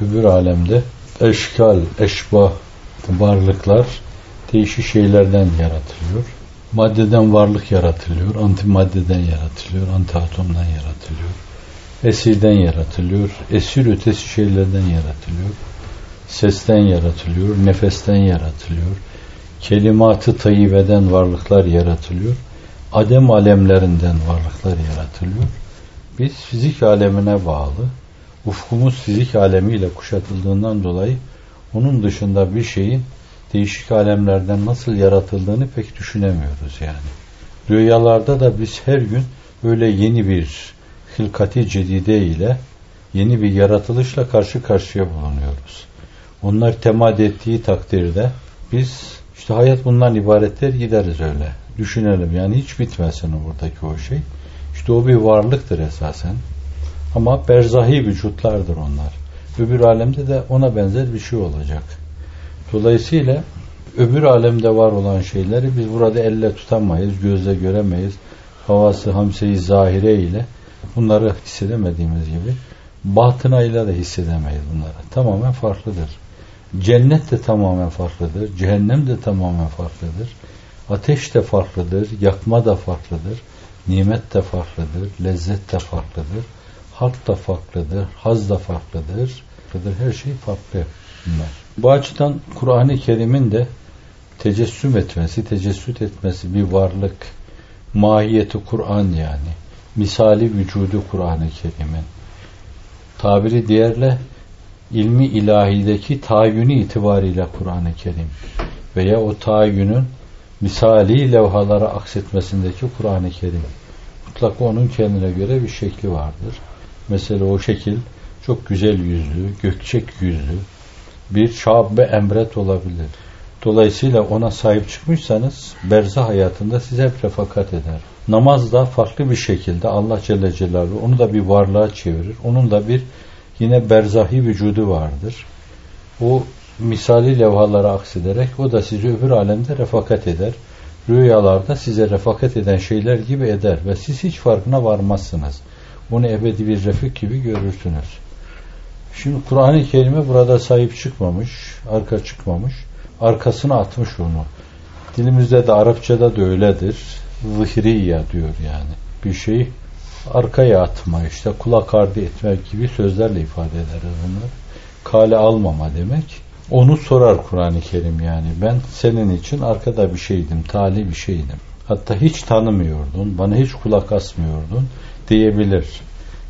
öbür alemde eşkal, eşbah varlıklar değişik şeylerden yaratılıyor. Maddeden varlık yaratılıyor, antimaddeden yaratılıyor, antiatomdan yaratılıyor. Esirden yaratılıyor, esir ötesi şeylerden yaratılıyor. Sesten yaratılıyor, nefesten yaratılıyor. Kelimatı tayyibeden varlıklar yaratılıyor. Adem alemlerinden varlıklar yaratılıyor. Biz fizik alemine bağlı, ufkumuz fizik alemiyle kuşatıldığından dolayı onun dışında bir şeyin değişik alemlerden nasıl yaratıldığını pek düşünemiyoruz yani. Rüyalarda da biz her gün öyle yeni bir hilkati cedide ile yeni bir yaratılışla karşı karşıya bulunuyoruz. Onlar temad ettiği takdirde biz işte hayat bundan ibaretler gideriz öyle. Düşünelim yani hiç bitmesin buradaki o şey. İşte o bir varlıktır esasen. Ama berzahi vücutlardır onlar. Öbür alemde de ona benzer bir şey olacak. Dolayısıyla öbür alemde var olan şeyleri biz burada elle tutamayız, gözle göremeyiz. Havası hamseyi zahire ile bunları hissedemediğimiz gibi batınayla da hissedemeyiz bunları. Tamamen farklıdır. Cennet de tamamen farklıdır. Cehennem de tamamen farklıdır. Ateş de farklıdır. Yakma da farklıdır. Nimet de farklıdır. Lezzet de farklıdır. Hak da farklıdır. Haz da farklıdır. Her şey farklı bunlar. Bu açıdan Kur'an-ı Kerim'in de tecessüm etmesi, tecessüt etmesi bir varlık, mahiyeti Kur'an yani. Misali vücudu Kur'an-ı Kerim'in. Tabiri diğerle ilmi ilahideki tayyünü itibariyle Kur'an-ı Kerim veya o tayyünün misali levhalara aksetmesindeki Kur'an-ı Kerim. Mutlaka onun kendine göre bir şekli vardır. Mesela o şekil çok güzel yüzlü, gökçek yüzlü bir şab ve emret olabilir. Dolayısıyla ona sahip çıkmışsanız berzah hayatında size hep refakat eder. Namaz da farklı bir şekilde Allah Celle Celaluhu onu da bir varlığa çevirir. Onun da bir yine berzahi vücudu vardır. O misali levhalara aksederek o da sizi öbür alemde refakat eder. Rüyalarda size refakat eden şeyler gibi eder ve siz hiç farkına varmazsınız. Bunu ebedi bir refik gibi görürsünüz. Şimdi Kur'an-ı Kerim'e burada sahip çıkmamış, arka çıkmamış, arkasına atmış onu. Dilimizde de Arapçada da öyledir. Zihriya diyor yani. Bir şeyi arkaya atma, işte kulak ardı etmek gibi sözlerle ifade ederiz bunları. Kale almama demek. Onu sorar Kur'an-ı Kerim yani. Ben senin için arkada bir şeydim, tali bir şeydim. Hatta hiç tanımıyordun, bana hiç kulak asmıyordun diyebilir.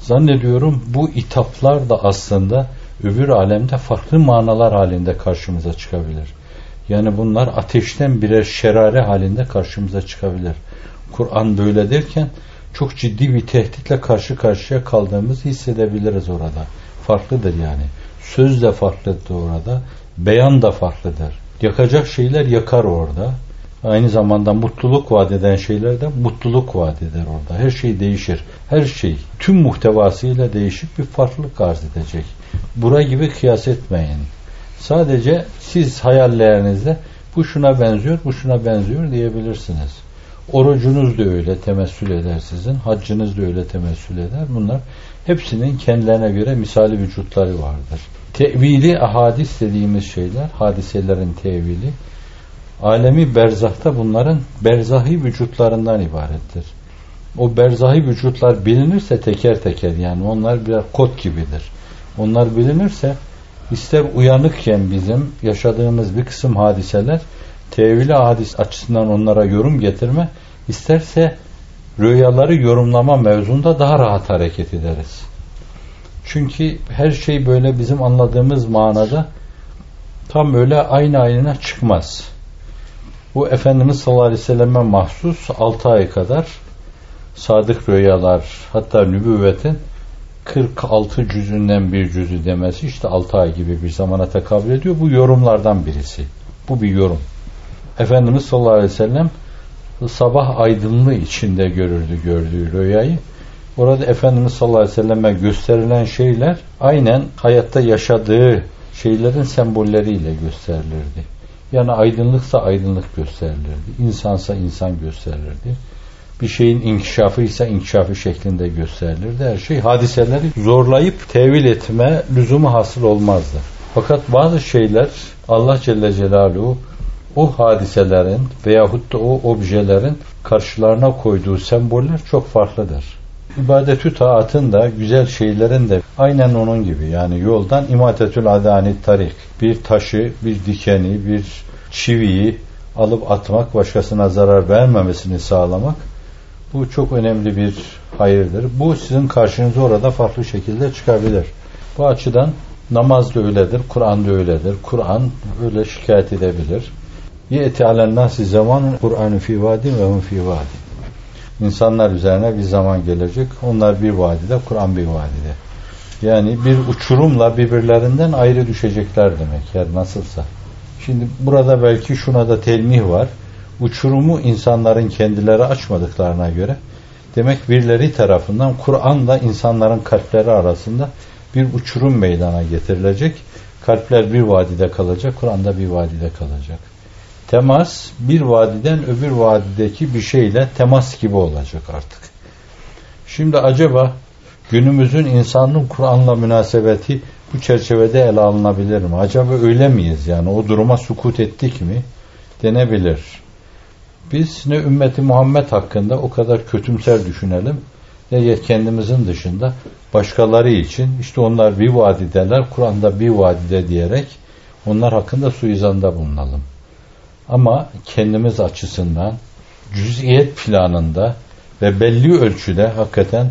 Zannediyorum bu itaplar da aslında öbür alemde farklı manalar halinde karşımıza çıkabilir. Yani bunlar ateşten birer şerare halinde karşımıza çıkabilir. Kur'an böyle derken çok ciddi bir tehditle karşı karşıya kaldığımızı hissedebiliriz orada. Farklıdır yani. Söz de farklıdır orada. Beyan da farklıdır. Yakacak şeyler yakar orada. Aynı zamanda mutluluk vaat eden şeyler de mutluluk vaat eder orada. Her şey değişir. Her şey tüm muhtevasıyla değişik bir farklılık arz edecek. Bura gibi kıyas etmeyin. Sadece siz hayallerinizde bu şuna benziyor, bu şuna benziyor diyebilirsiniz. Orucunuz da öyle temessül eder sizin, haccınız da öyle temessül eder. Bunlar hepsinin kendilerine göre misali vücutları vardır. Tevili ahadis dediğimiz şeyler, hadiselerin tevili, alemi berzahta bunların berzahi vücutlarından ibarettir. O berzahi vücutlar bilinirse teker teker yani onlar birer kod gibidir. Onlar bilinirse ister uyanıkken bizim yaşadığımız bir kısım hadiseler tevili hadis açısından onlara yorum getirme isterse rüyaları yorumlama mevzunda daha rahat hareket ederiz. Çünkü her şey böyle bizim anladığımız manada tam öyle aynı aynına çıkmaz. Bu Efendimiz sallallahu aleyhi ve selleme mahsus 6 ay kadar sadık rüyalar hatta nübüvvetin 46 cüzünden bir cüzü demesi işte 6 ay gibi bir zamana tekabül ediyor. Bu yorumlardan birisi. Bu bir yorum. Efendimiz sallallahu aleyhi ve sellem sabah aydınlığı içinde görürdü gördüğü rüyayı. Orada Efendimiz sallallahu aleyhi ve selleme gösterilen şeyler aynen hayatta yaşadığı şeylerin sembolleriyle gösterilirdi. Yani aydınlıksa aydınlık gösterilirdi. İnsansa insan gösterilirdi. Bir şeyin inkişafı ise inkişafı şeklinde gösterilirdi. Her şey hadiseleri zorlayıp tevil etme lüzumu hasıl olmazdı. Fakat bazı şeyler Allah Celle Celaluhu o hadiselerin veyahut da o objelerin karşılarına koyduğu semboller çok farklıdır. İbadetü taatın da güzel şeylerin de aynen onun gibi yani yoldan imatetül adani tarik bir taşı, bir dikeni, bir çiviyi alıp atmak, başkasına zarar vermemesini sağlamak bu çok önemli bir hayırdır. Bu sizin karşınıza orada farklı şekilde çıkabilir. Bu açıdan namaz da öyledir, Kur'an da öyledir. Kur'an öyle şikayet edebilir. Yeti alen nasi zaman Kur'an fi vadin ve hum fi. İnsanlar üzerine bir zaman gelecek. Onlar bir vadide, Kur'an bir vadide. Yani bir uçurumla birbirlerinden ayrı düşecekler demek. Yani nasılsa. Şimdi burada belki şuna da telmih var. Uçurumu insanların kendileri açmadıklarına göre demek birileri tarafından Kur'an'la insanların kalpleri arasında bir uçurum meydana getirilecek. Kalpler bir vadide kalacak, Kur'an'da bir vadide kalacak. Temas bir vadiden öbür vadideki bir şeyle temas gibi olacak artık. Şimdi acaba günümüzün insanlığın Kur'an'la münasebeti bu çerçevede ele alınabilir mi? Acaba öyle miyiz? Yani o duruma sukut ettik mi? Denebilir. Biz ne ümmeti Muhammed hakkında o kadar kötümser düşünelim ne kendimizin dışında başkaları için işte onlar bir vadideler Kur'an'da bir vadide diyerek onlar hakkında suizanda bulunalım. Ama kendimiz açısından cüz'iyet planında ve belli ölçüde hakikaten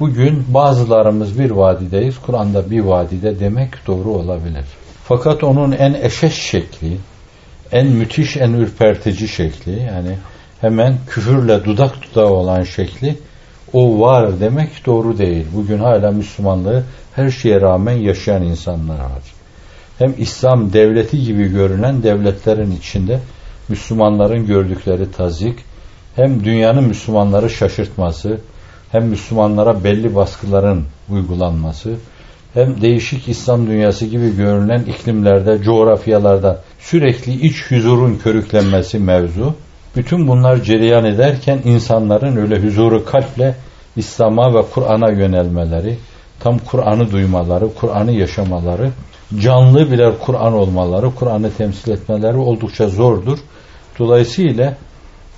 bugün bazılarımız bir vadideyiz, Kur'an'da bir vadide demek doğru olabilir. Fakat onun en eşeş şekli, en müthiş, en ürpertici şekli yani hemen küfürle dudak dudağı olan şekli o var demek doğru değil. Bugün hala Müslümanlığı her şeye rağmen yaşayan insanlar var. Hem İslam devleti gibi görünen devletlerin içinde Müslümanların gördükleri tazik, hem dünyanın Müslümanları şaşırtması, hem Müslümanlara belli baskıların uygulanması, hem değişik İslam dünyası gibi görünen iklimlerde, coğrafyalarda sürekli iç huzurun körüklenmesi mevzu. Bütün bunlar cereyan ederken insanların öyle huzuru kalple İslam'a ve Kur'an'a yönelmeleri, tam Kur'an'ı duymaları, Kur'an'ı yaşamaları, canlı birer Kur'an olmaları, Kur'an'ı temsil etmeleri oldukça zordur. Dolayısıyla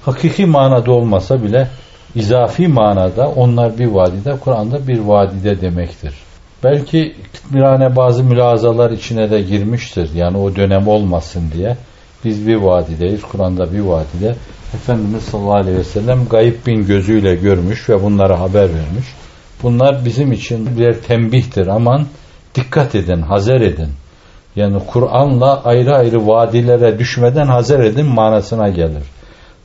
hakiki manada olmasa bile izafi manada onlar bir vadide, Kur'an'da bir vadide demektir. Belki birane bazı mülazalar içine de girmiştir. Yani o dönem olmasın diye. Biz bir vadideyiz, Kur'an'da bir vadide. Efendimiz sallallahu aleyhi ve sellem gayip bin gözüyle görmüş ve bunlara haber vermiş. Bunlar bizim için bir tembihtir. Aman dikkat edin, hazer edin. Yani Kur'an'la ayrı ayrı vadilere düşmeden hazer edin manasına gelir.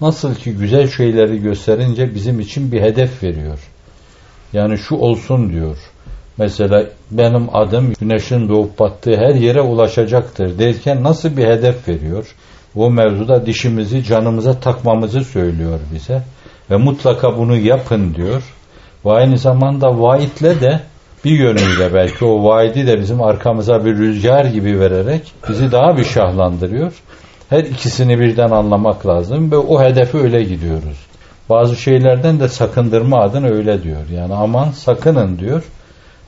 Nasıl ki güzel şeyleri gösterince bizim için bir hedef veriyor. Yani şu olsun diyor. Mesela benim adım güneşin doğup battığı her yere ulaşacaktır derken nasıl bir hedef veriyor? O mevzuda dişimizi canımıza takmamızı söylüyor bize. Ve mutlaka bunu yapın diyor. Ve aynı zamanda vaitle de bir yönüyle belki o vaidi de bizim arkamıza bir rüzgar gibi vererek bizi daha bir şahlandırıyor. Her ikisini birden anlamak lazım ve o hedefe öyle gidiyoruz. Bazı şeylerden de sakındırma adına öyle diyor. Yani aman sakının diyor.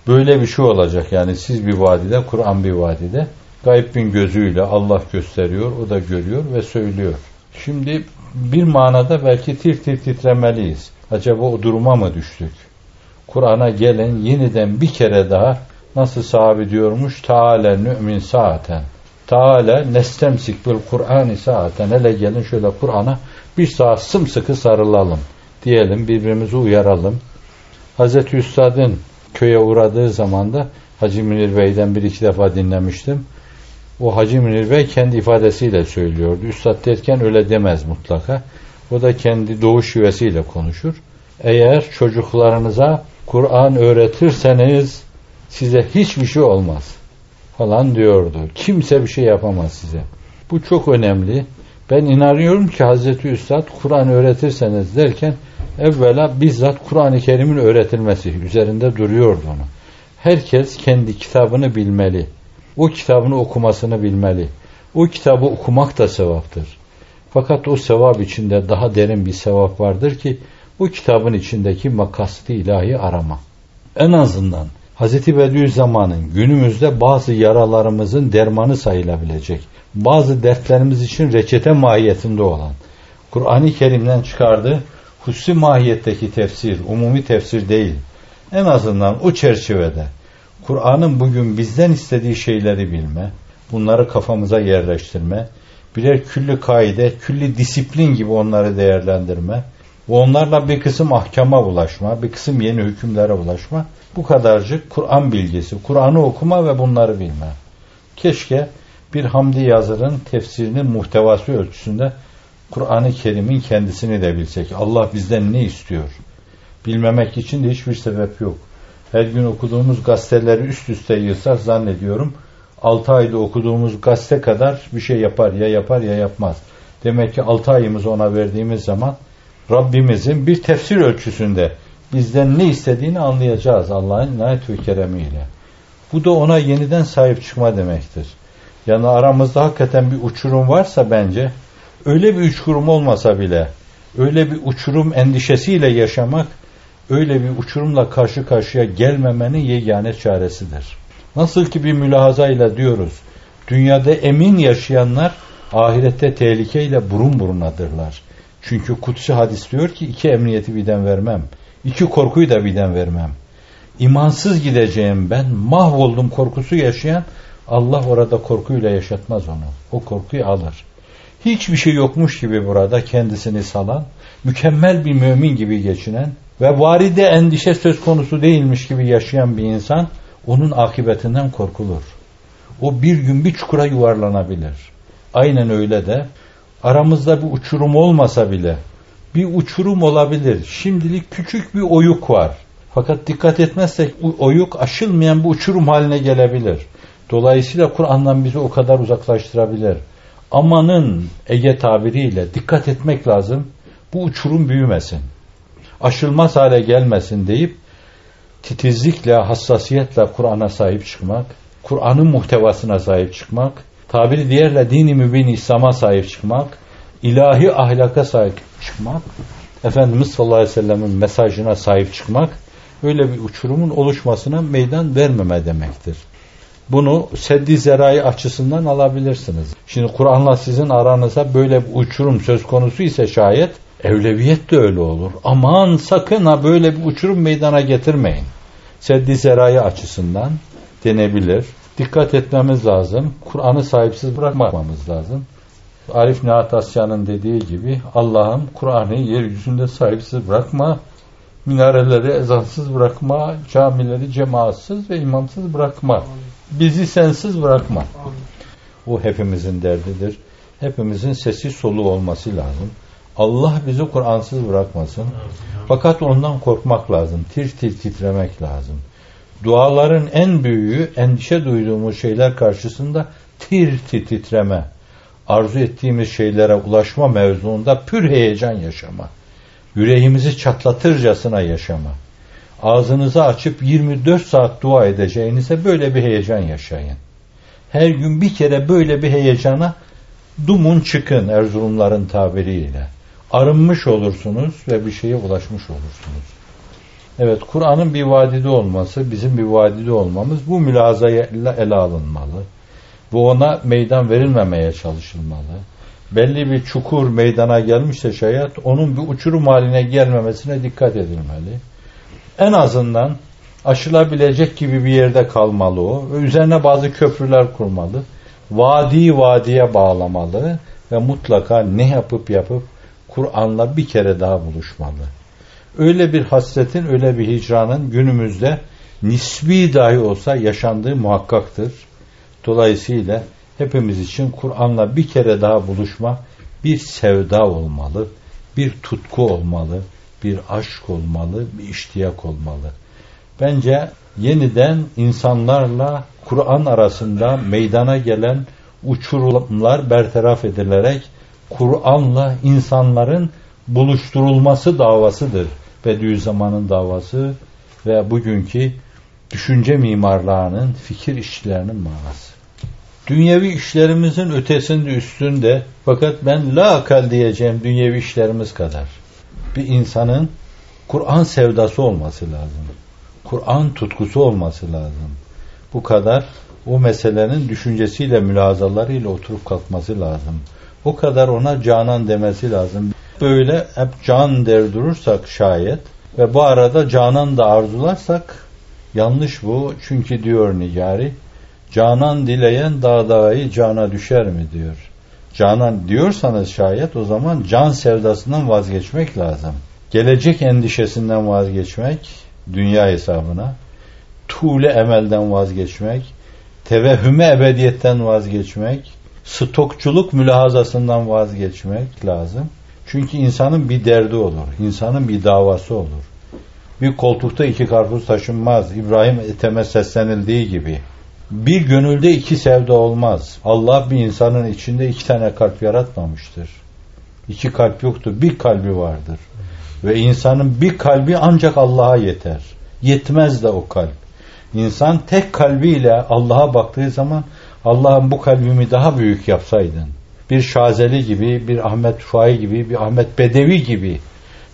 Böyle bir şey olacak. Yani siz bir vadide, Kur'an bir vadide. Gayb bin gözüyle Allah gösteriyor, o da görüyor ve söylüyor. Şimdi bir manada belki tir tir titremeliyiz. Acaba o duruma mı düştük? Kur'an'a gelen yeniden bir kere daha nasıl sahabi diyormuş? Teala nü'min saaten. Teala nestemsik bil Kur'an saaten. Hele gelin şöyle Kur'an'a bir saat sımsıkı sarılalım. Diyelim birbirimizi uyaralım. Hazreti Üstad'ın köye uğradığı zaman da Hacı Münir Bey'den bir iki defa dinlemiştim. O Hacı Münir Bey kendi ifadesiyle söylüyordu. Üstad derken öyle demez mutlaka. O da kendi doğuş şivesiyle konuşur. Eğer çocuklarınıza Kur'an öğretirseniz size hiçbir şey olmaz falan diyordu. Kimse bir şey yapamaz size. Bu çok önemli. Ben inanıyorum ki Hazreti Üstad Kur'an öğretirseniz derken evvela bizzat Kur'an-ı Kerim'in öğretilmesi üzerinde duruyordu onu. Herkes kendi kitabını bilmeli. O kitabını okumasını bilmeli. O kitabı okumak da sevaptır. Fakat o sevap içinde daha derin bir sevap vardır ki Bu kitabın içindeki makasdı ilahi arama. En azından Hz. Bediüzzaman'ın günümüzde bazı yaralarımızın dermanı sayılabilecek, bazı dertlerimiz için reçete mahiyetinde olan, Kur'an-ı Kerim'den çıkardığı hususi mahiyetteki tefsir, umumi tefsir değil. En azından o çerçevede Kur'an'ın bugün bizden istediği şeyleri bilme, bunları kafamıza yerleştirme, birer külli kaide, külli disiplin gibi onları değerlendirme ve onlarla bir kısım ahkama ulaşma, bir kısım yeni hükümlere ulaşma, bu kadarcık Kur'an bilgisi, Kur'an'ı okuma ve bunları bilme. Keşke bir Hamdi Yazır'ın tefsirinin muhtevası ölçüsünde Kur'an-ı Kerim'in kendisini de bilsek. Allah bizden ne istiyor? Bilmemek için de hiçbir sebep yok. Her gün okuduğumuz gazeteleri üst üste yığsak zannediyorum 6 ayda okuduğumuz gazete kadar bir şey yapar ya yapar ya yapmaz. Demek ki 6 ayımızı ona verdiğimiz zaman Rabbimizin bir tefsir ölçüsünde bizden ne istediğini anlayacağız Allah'ın inayet ve keremiyle. Bu da ona yeniden sahip çıkma demektir. Yani aramızda hakikaten bir uçurum varsa bence öyle bir uçurum olmasa bile öyle bir uçurum endişesiyle yaşamak öyle bir uçurumla karşı karşıya gelmemenin yegane çaresidir. Nasıl ki bir mülahazayla diyoruz dünyada emin yaşayanlar ahirette tehlikeyle burun burunadırlar. Çünkü kutsi hadis diyor ki iki emniyeti birden vermem. iki korkuyu da birden vermem. İmansız gideceğim ben mahvoldum korkusu yaşayan Allah orada korkuyla yaşatmaz onu. O korkuyu alır. Hiçbir şey yokmuş gibi burada kendisini salan, mükemmel bir mümin gibi geçinen ve varide endişe söz konusu değilmiş gibi yaşayan bir insan onun akıbetinden korkulur. O bir gün bir çukura yuvarlanabilir. Aynen öyle de aramızda bir uçurum olmasa bile bir uçurum olabilir. Şimdilik küçük bir oyuk var. Fakat dikkat etmezsek oyuk aşılmayan bir uçurum haline gelebilir. Dolayısıyla Kur'an'dan bizi o kadar uzaklaştırabilir. Amanın Ege tabiriyle dikkat etmek lazım. Bu uçurum büyümesin. Aşılmaz hale gelmesin deyip titizlikle, hassasiyetle Kur'an'a sahip çıkmak, Kur'an'ın muhtevasına sahip çıkmak, tabiri diğerle dini mübin İslam'a sahip çıkmak, ilahi ahlaka sahip çıkmak, Efendimiz sallallahu aleyhi ve sellem'in mesajına sahip çıkmak, öyle bir uçurumun oluşmasına meydan vermeme demektir. Bunu seddi zerai açısından alabilirsiniz. Şimdi Kur'an'la sizin aranıza böyle bir uçurum söz konusu ise şayet evleviyet de öyle olur. Aman sakın ha böyle bir uçurum meydana getirmeyin. Seddi zerai açısından denebilir. Dikkat etmemiz lazım. Kur'an'ı sahipsiz bırakmamamız lazım. Arif Nihat Asya'nın dediği gibi Allah'ım Kur'an'ı yeryüzünde sahipsiz bırakma, minareleri ezansız bırakma, camileri cemaatsız ve imamsız bırakma. Bizi sensiz bırakma. Bu hepimizin derdidir. Hepimizin sesi solu olması lazım. Allah bizi Kur'ansız bırakmasın. Fakat ondan korkmak lazım. Tir tir titremek lazım. Duaların en büyüğü endişe duyduğumuz şeyler karşısında tir tir titreme. Arzu ettiğimiz şeylere ulaşma mevzuunda pür heyecan yaşama. Yüreğimizi çatlatırcasına yaşama. Ağzınızı açıp 24 saat dua edeceğinize böyle bir heyecan yaşayın. Her gün bir kere böyle bir heyecana dumun çıkın Erzurumların tabiriyle. Arınmış olursunuz ve bir şeye ulaşmış olursunuz. Evet Kur'an'ın bir vadide olması, bizim bir vadide olmamız bu mülazaya ele alınmalı. Bu ona meydan verilmemeye çalışılmalı. Belli bir çukur meydana gelmişse şayet onun bir uçurum haline gelmemesine dikkat edilmeli en azından aşılabilecek gibi bir yerde kalmalı o ve üzerine bazı köprüler kurmalı. Vadi vadiye bağlamalı ve mutlaka ne yapıp yapıp Kur'an'la bir kere daha buluşmalı. Öyle bir hasretin, öyle bir hicranın günümüzde nisbi dahi olsa yaşandığı muhakkaktır. Dolayısıyla hepimiz için Kur'an'la bir kere daha buluşma bir sevda olmalı, bir tutku olmalı, bir aşk olmalı, bir iştiyak olmalı. Bence yeniden insanlarla Kur'an arasında meydana gelen uçurumlar bertaraf edilerek Kur'an'la insanların buluşturulması davasıdır. Bediüzzaman'ın davası ve bugünkü düşünce mimarlarının, fikir işçilerinin manası. Dünyevi işlerimizin ötesinde üstünde fakat ben la akal diyeceğim dünyevi işlerimiz kadar bir insanın Kur'an sevdası olması lazım. Kur'an tutkusu olması lazım. Bu kadar o meselenin düşüncesiyle, mülazalarıyla oturup kalkması lazım. O kadar ona canan demesi lazım. Böyle hep can der durursak şayet ve bu arada canan da arzularsak yanlış bu. Çünkü diyor Nigari, canan dileyen dağ dağı cana düşer mi diyor. Canan diyorsanız şayet o zaman can sevdasından vazgeçmek lazım. Gelecek endişesinden vazgeçmek, dünya hesabına, tuğle emelden vazgeçmek, tevehhüme ebediyetten vazgeçmek, stokçuluk mülahazasından vazgeçmek lazım. Çünkü insanın bir derdi olur, insanın bir davası olur. Bir koltukta iki karpuz taşınmaz. İbrahim Ethem'e seslenildiği gibi. Bir gönülde iki sevda olmaz. Allah bir insanın içinde iki tane kalp yaratmamıştır. İki kalp yoktur, bir kalbi vardır. Ve insanın bir kalbi ancak Allah'a yeter. Yetmez de o kalp. İnsan tek kalbiyle Allah'a baktığı zaman Allah'ım bu kalbimi daha büyük yapsaydın. Bir Şazeli gibi, bir Ahmet Fai gibi, bir Ahmet Bedevi gibi.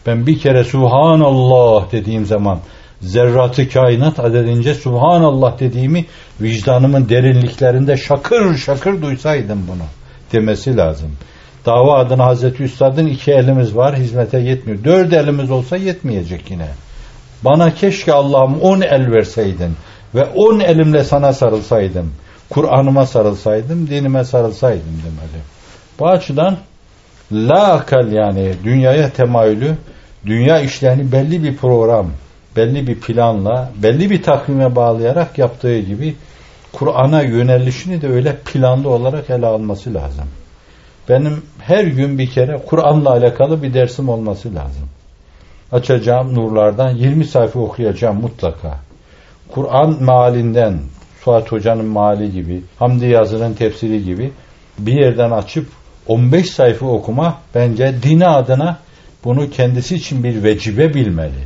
Ben bir kere Subhanallah dediğim zaman zerratı kainat adedince Subhanallah dediğimi vicdanımın derinliklerinde şakır şakır duysaydım bunu demesi lazım. Dava adına Hazreti Üstad'ın iki elimiz var hizmete yetmiyor. Dört elimiz olsa yetmeyecek yine. Bana keşke Allah'ım on el verseydin ve on elimle sana sarılsaydım. Kur'an'ıma sarılsaydım, dinime sarılsaydım demeli. Bu açıdan la akal yani dünyaya temayülü, dünya işlerini belli bir program, belli bir planla, belli bir takvime bağlayarak yaptığı gibi Kur'an'a yönelişini de öyle planlı olarak ele alması lazım. Benim her gün bir kere Kur'an'la alakalı bir dersim olması lazım. Açacağım nurlardan 20 sayfa okuyacağım mutlaka. Kur'an mealinden, Suat Hoca'nın meali gibi, Hamdi Yazır'ın tefsiri gibi bir yerden açıp 15 sayfa okuma bence dini adına bunu kendisi için bir vecibe bilmeli.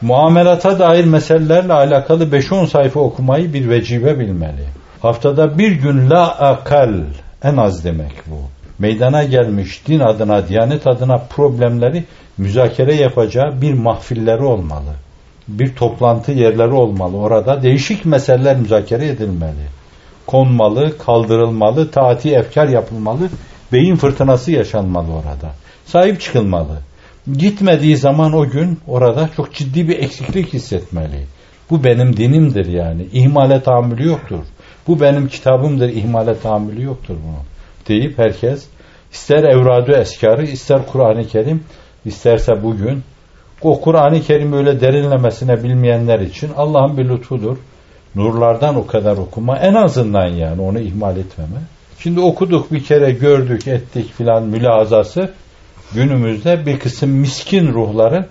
Muamelata dair meselelerle alakalı 5-10 sayfa okumayı bir vecibe bilmeli. Haftada bir gün la akal en az demek bu. Meydana gelmiş din adına, diyanet adına problemleri müzakere yapacağı bir mahfilleri olmalı. Bir toplantı yerleri olmalı. Orada değişik meseleler müzakere edilmeli. Konmalı, kaldırılmalı, taati efkar yapılmalı, beyin fırtınası yaşanmalı orada. Sahip çıkılmalı. Gitmediği zaman o gün orada çok ciddi bir eksiklik hissetmeli. Bu benim dinimdir yani. İhmale tahammülü yoktur. Bu benim kitabımdır. İhmale tahammülü yoktur bunu. Deyip herkes ister evradu eskarı, ister Kur'an-ı Kerim, isterse bugün o Kur'an-ı Kerim öyle derinlemesine bilmeyenler için Allah'ın bir lütfudur. Nurlardan o kadar okuma en azından yani onu ihmal etmeme. Şimdi okuduk bir kere gördük ettik filan mülazası günümüzde bir kısım miskin ruhların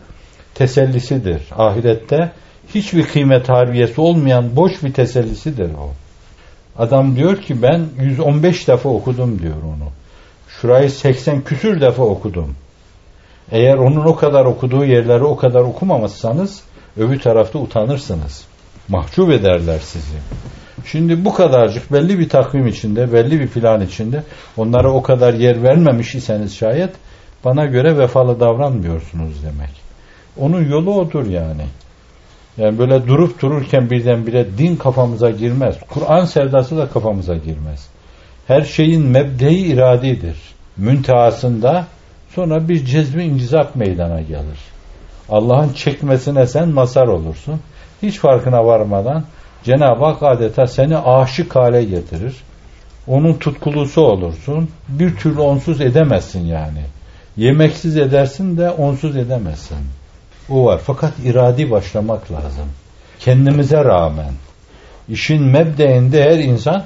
tesellisidir. Ahirette hiçbir kıymet harbiyesi olmayan boş bir tesellisidir o. Adam diyor ki ben 115 defa okudum diyor onu. Şurayı 80 küsür defa okudum. Eğer onun o kadar okuduğu yerleri o kadar okumamışsanız öbür tarafta utanırsınız. Mahcup ederler sizi. Şimdi bu kadarcık belli bir takvim içinde, belli bir plan içinde onlara o kadar yer vermemiş iseniz şayet bana göre vefalı davranmıyorsunuz demek. Onun yolu odur yani. Yani böyle durup dururken birdenbire din kafamıza girmez. Kur'an sevdası da kafamıza girmez. Her şeyin mebdeyi iradidir. Müntehasında sonra bir cezmi incizap meydana gelir. Allah'ın çekmesine sen masar olursun. Hiç farkına varmadan Cenab-ı Hak adeta seni aşık hale getirir. Onun tutkulusu olursun. Bir türlü onsuz edemezsin yani. Yemeksiz edersin de onsuz edemezsin. O var. Fakat iradi başlamak lazım. Kendimize rağmen. İşin mebdeinde her insan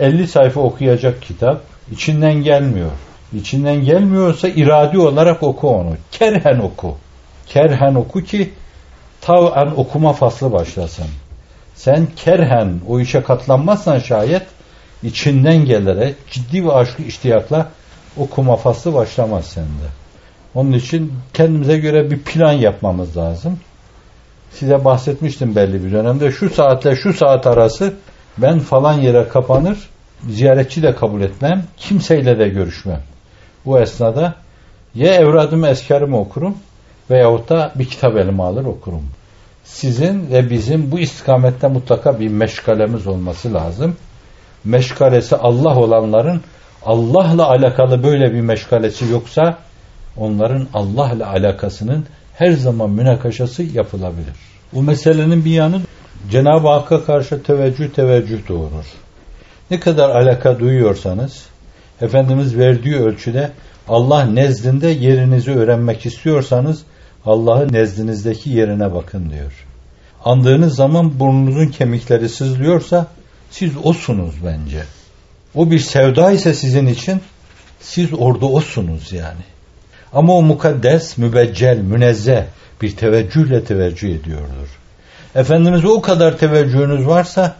50 sayfa okuyacak kitap içinden gelmiyor. İçinden gelmiyorsa iradi olarak oku onu. Kerhen oku. Kerhen oku ki tav'an okuma faslı başlasın. Sen kerhen o işe katlanmazsan şayet içinden gelerek ciddi bir aşkı iştiyakla okuma faslı başlamaz sende. Onun için kendimize göre bir plan yapmamız lazım. Size bahsetmiştim belli bir dönemde. Şu saatle şu saat arası ben falan yere kapanır, ziyaretçi de kabul etmem, kimseyle de görüşmem. Bu esnada ya evradımı eskarımı okurum Veyahut da bir kitap elime alır okurum. Sizin ve bizim bu istikamette mutlaka bir meşgalemiz olması lazım. Meşgalesi Allah olanların Allah'la alakalı böyle bir meşgalesi yoksa onların Allah'la alakasının her zaman münakaşası yapılabilir. Bu meselenin bir yanı Cenab-ı Hakk'a karşı teveccüh teveccüh doğurur. Ne kadar alaka duyuyorsanız Efendimiz verdiği ölçüde Allah nezdinde yerinizi öğrenmek istiyorsanız Allah'ı nezdinizdeki yerine bakın diyor. Andığınız zaman burnunuzun kemikleri sızlıyorsa siz osunuz bence. O bir sevda ise sizin için siz orada osunuz yani. Ama o mukaddes, mübeccel, münezzeh bir teveccühle teveccüh ediyordur. Efendimiz'e o kadar teveccühünüz varsa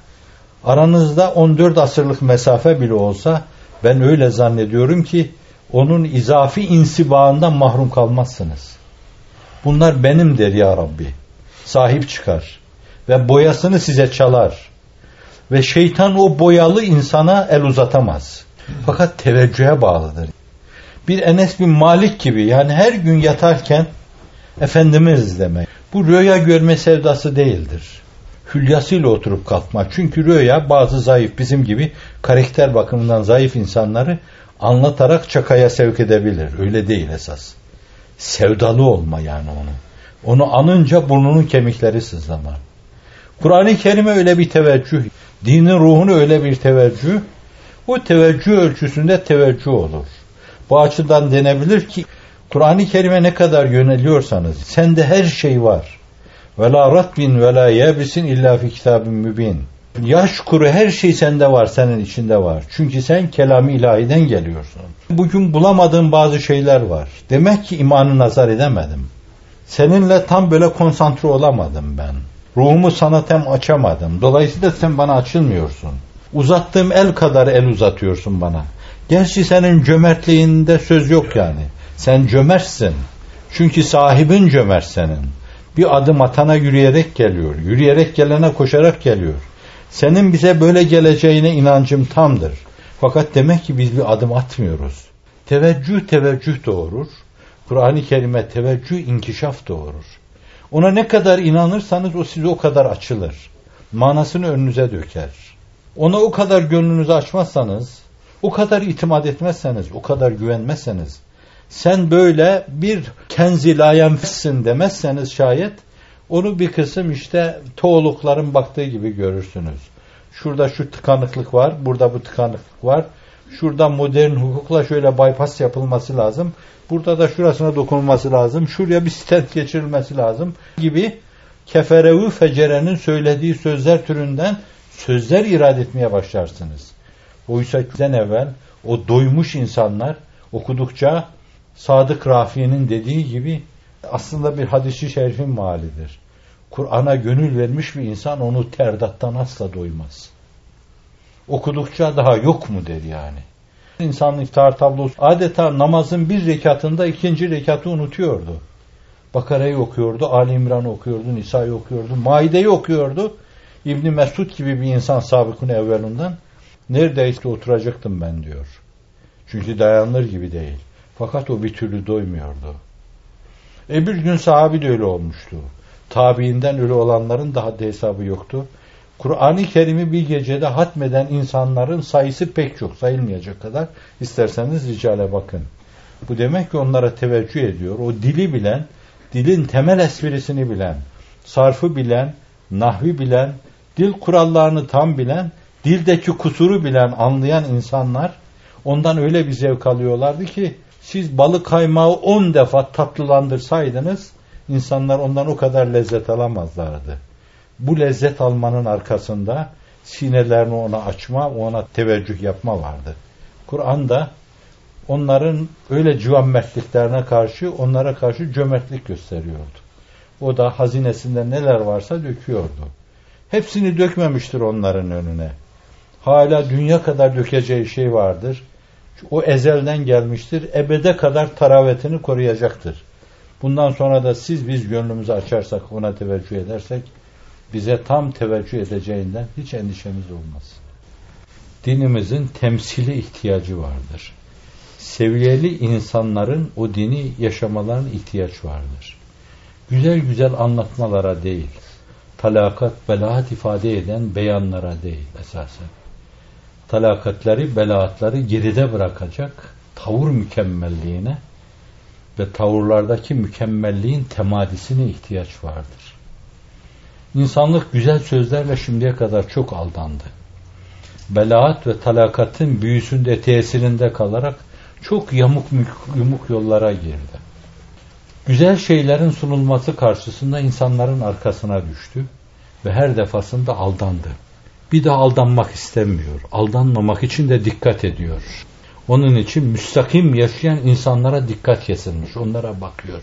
aranızda 14 asırlık mesafe bile olsa ben öyle zannediyorum ki onun izafi insibağından mahrum kalmazsınız. Bunlar benim der ya Rabbi. Sahip çıkar. Ve boyasını size çalar. Ve şeytan o boyalı insana el uzatamaz. Fakat teveccühe bağlıdır. Bir Enes bin Malik gibi yani her gün yatarken Efendimiz demek. Bu rüya görme sevdası değildir. Hülyasıyla oturup kalkma. Çünkü rüya bazı zayıf bizim gibi karakter bakımından zayıf insanları anlatarak çakaya sevk edebilir. Öyle değil esas. Sevdalı olma yani onu. Onu anınca burnunun kemikleri sızlama. Kur'an-ı Kerim'e öyle bir teveccüh, dinin ruhunu öyle bir teveccüh, o teveccüh ölçüsünde teveccüh olur. Bu açıdan denebilir ki Kur'an-ı Kerim'e ne kadar yöneliyorsanız sende her şey var. Ve la ratbin ve la yebisin illa fi kitabin mübin. Yaş kuru her şey sende var, senin içinde var. Çünkü sen kelam ilahiden geliyorsun. Bugün bulamadığım bazı şeyler var. Demek ki imanı nazar edemedim. Seninle tam böyle konsantre olamadım ben. Ruhumu sana tam açamadım. Dolayısıyla sen bana açılmıyorsun. Uzattığım el kadar el uzatıyorsun bana. Gerçi senin cömertliğinde söz yok yani. Sen cömertsin. Çünkü sahibin cömert senin. Bir adım atana yürüyerek geliyor. Yürüyerek gelene koşarak geliyor. Senin bize böyle geleceğine inancım tamdır. Fakat demek ki biz bir adım atmıyoruz. Teveccüh teveccüh doğurur. Kur'an-ı Kerim'e teveccüh inkişaf doğurur. Ona ne kadar inanırsanız o size o kadar açılır. Manasını önünüze döker. Ona o kadar gönlünüzü açmazsanız, o kadar itimat etmezseniz, o kadar güvenmezseniz, sen böyle bir kenzi layenfissin demezseniz şayet onu bir kısım işte toğlukların baktığı gibi görürsünüz. Şurada şu tıkanıklık var, burada bu tıkanıklık var. Şurada modern hukukla şöyle bypass yapılması lazım. Burada da şurasına dokunulması lazım. Şuraya bir stent geçirilmesi lazım gibi keferevi fecerenin söylediği sözler türünden sözler irade etmeye başlarsınız. Oysa bizden evvel o doymuş insanlar okudukça Sadık Rafi'nin dediği gibi aslında bir hadisi şerifin malidir. Kur'an'a gönül vermiş bir insan onu terdattan asla doymaz. Okudukça daha yok mu der yani. İnsanın iftar tablosu adeta namazın bir rekatında ikinci rekatı unutuyordu. Bakara'yı okuyordu, Ali İmran'ı okuyordu, Nisa'yı okuyordu, Maide'yi okuyordu. İbni Mesud gibi bir insan sabıkın evvelundan neredeyse oturacaktım ben diyor. Çünkü dayanılır gibi değil. Fakat o bir türlü doymuyordu. E bir gün sahabi de öyle olmuştu. Tabiinden ölü olanların daha da hesabı yoktu. Kur'an-ı Kerim'i bir gecede hatmeden insanların sayısı pek çok sayılmayacak kadar isterseniz ricale bakın. Bu demek ki onlara teveccüh ediyor. O dili bilen, dilin temel esprisini bilen, sarfı bilen, nahvi bilen, dil kurallarını tam bilen, dildeki kusuru bilen, anlayan insanlar ondan öyle bir zevk alıyorlardı ki siz balık kaymağı on defa tatlılandırsaydınız insanlar ondan o kadar lezzet alamazlardı. Bu lezzet almanın arkasında sinelerini ona açma, ona teveccüh yapma vardı. Kur'an'da onların öyle cömertliklerine karşı onlara karşı cömertlik gösteriyordu. O da hazinesinde neler varsa döküyordu. Hepsini dökmemiştir onların önüne. Hala dünya kadar dökeceği şey vardır. O ezelden gelmiştir. Ebede kadar taravetini koruyacaktır. Bundan sonra da siz biz gönlümüzü açarsak, ona teveccüh edersek, bize tam teveccüh edeceğinden hiç endişemiz olmaz. Dinimizin temsili ihtiyacı vardır. Seviyeli insanların o dini yaşamalarına ihtiyaç vardır. güzel güzel anlatmalara değil, talakat, belaat ifade eden beyanlara değil esasen. Talakatları, belaatları geride bırakacak tavır mükemmelliğine ve tavırlardaki mükemmelliğin temadisine ihtiyaç vardır. İnsanlık güzel sözlerle şimdiye kadar çok aldandı. Belaat ve talakatın büyüsünde tesirinde kalarak çok yamuk yumuk yollara girdi. Güzel şeylerin sunulması karşısında insanların arkasına düştü ve her defasında aldandı. Bir daha aldanmak istemiyor. Aldanmamak için de dikkat ediyor. Onun için müstakim yaşayan insanlara dikkat kesilmiş. Onlara bakıyor.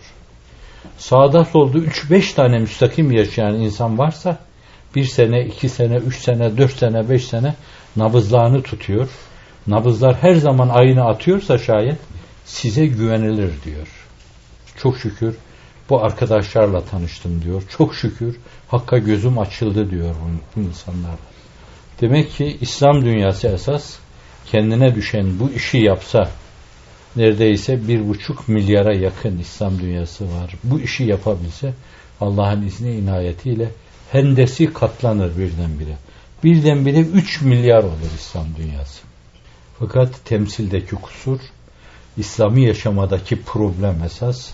Sağda solda 3-5 tane müstakim yaşayan insan varsa bir sene, iki sene, üç sene, dört sene, beş sene nabızlarını tutuyor. Nabızlar her zaman ayını atıyorsa şayet size güvenilir diyor. Çok şükür bu arkadaşlarla tanıştım diyor. Çok şükür Hakka gözüm açıldı diyor bu, bu insanlar. Demek ki İslam dünyası esas kendine düşen bu işi yapsa neredeyse bir buçuk milyara yakın İslam dünyası var. Bu işi yapabilse Allah'ın izni inayetiyle hendesi katlanır birdenbire. Birdenbire üç milyar olur İslam dünyası. Fakat temsildeki kusur, İslami yaşamadaki problem esas,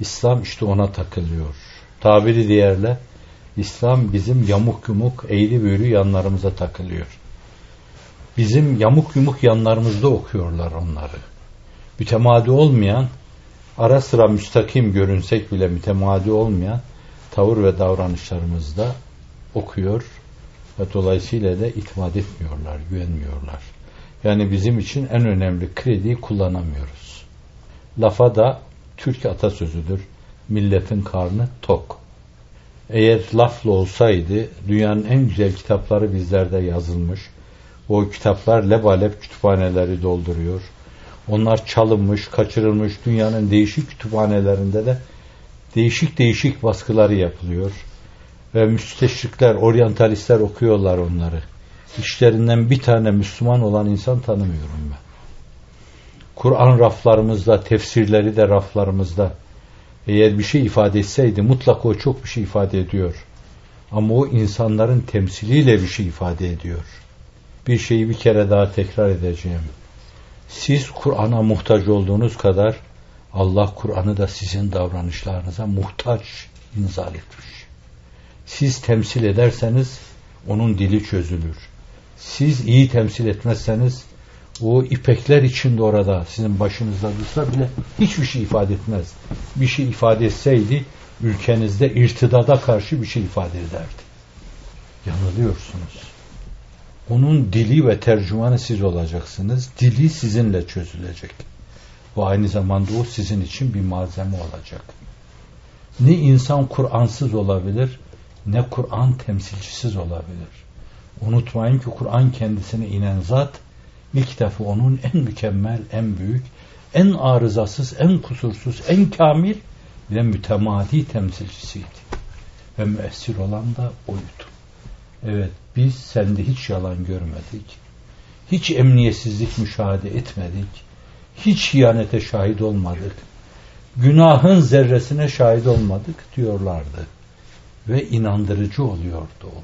İslam işte ona takılıyor. Tabiri diğerle, İslam bizim yamuk yumuk, eğri büğrü yanlarımıza takılıyor. Bizim yamuk yumuk yanlarımızda okuyorlar onları. Mütemadi olmayan, ara sıra müstakim görünsek bile mütemadi olmayan tavır ve davranışlarımızda okuyor ve dolayısıyla da itimat etmiyorlar, güvenmiyorlar. Yani bizim için en önemli krediyi kullanamıyoruz. Lafa da Türk atasözüdür. Milletin karnı tok. Eğer lafla olsaydı dünyanın en güzel kitapları bizlerde yazılmış. O kitaplar lebalep kütüphaneleri dolduruyor. Onlar çalınmış, kaçırılmış dünyanın değişik kütüphanelerinde de değişik değişik baskıları yapılıyor. Ve müsteşrikler, oryantalistler okuyorlar onları. İşlerinden bir tane Müslüman olan insan tanımıyorum ben. Kur'an raflarımızda, tefsirleri de raflarımızda. Eğer bir şey ifade etseydi mutlaka o çok bir şey ifade ediyor. Ama o insanların temsiliyle bir şey ifade ediyor. Bir şeyi bir kere daha tekrar edeceğim. Siz Kur'an'a muhtaç olduğunuz kadar Allah Kur'an'ı da sizin davranışlarınıza muhtaç inzal etmiş. Siz temsil ederseniz onun dili çözülür. Siz iyi temsil etmezseniz o ipekler içinde orada sizin başınızda dursa bile hiçbir şey ifade etmez. Bir şey ifade etseydi ülkenizde irtidada karşı bir şey ifade ederdi. Yanılıyorsunuz. Onun dili ve tercümanı siz olacaksınız. Dili sizinle çözülecek. Ve aynı zamanda o sizin için bir malzeme olacak. Ne insan Kur'ansız olabilir, ne Kur'an temsilcisiz olabilir. Unutmayın ki Kur'an kendisine inen zat, ilk defa onun en mükemmel, en büyük, en arızasız, en kusursuz, en kamil ve mütemadi temsilcisiydi. Ve müessir olan da oydu. Evet, biz sende hiç yalan görmedik. Hiç emniyetsizlik müşahede etmedik. Hiç hiyanete şahit olmadık. Günahın zerresine şahit olmadık diyorlardı. Ve inandırıcı oluyordu o.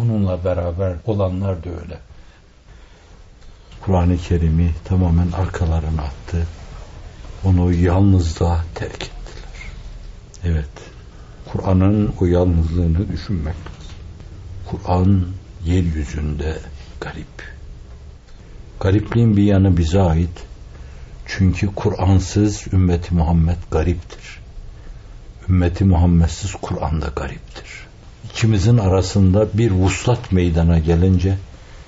Onunla beraber olanlar da öyle. Kur'an-ı Kerim'i tamamen arkalarına attı. Onu yalnızlığa terk ettiler. Evet. Kur'an'ın o yalnızlığını düşünmek Kur'an yeryüzünde garip. Garipliğin bir yanı bize ait. Çünkü Kur'ansız ümmeti Muhammed gariptir. Ümmeti Muhammedsiz Kur'an da gariptir. İkimizin arasında bir vuslat meydana gelince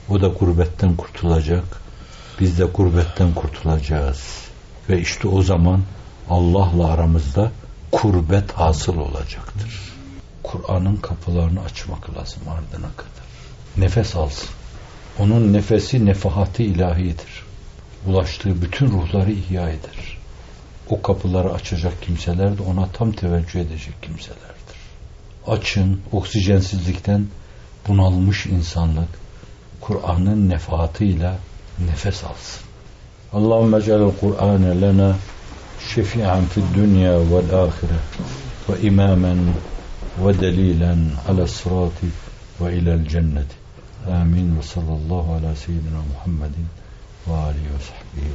o da gurbetten kurtulacak. Biz de gurbetten kurtulacağız. Ve işte o zaman Allah'la aramızda kurbet hasıl olacaktır. Kur'an'ın kapılarını açmak lazım ardına kadar. Nefes alsın. Onun nefesi nefahati ilahidir. Bulaştığı bütün ruhları ihya eder. O kapıları açacak kimseler de ona tam teveccüh edecek kimselerdir. Açın, oksijensizlikten bunalmış insanlık Kur'an'ın nefahatıyla nefes alsın. Allahümme celal Kur'ane lena şefi'an fid dünya vel ahire ve imamen ودليلا على الصراط وإلى الجنة. آمين وصلى الله على سيدنا محمد وآله وصحبه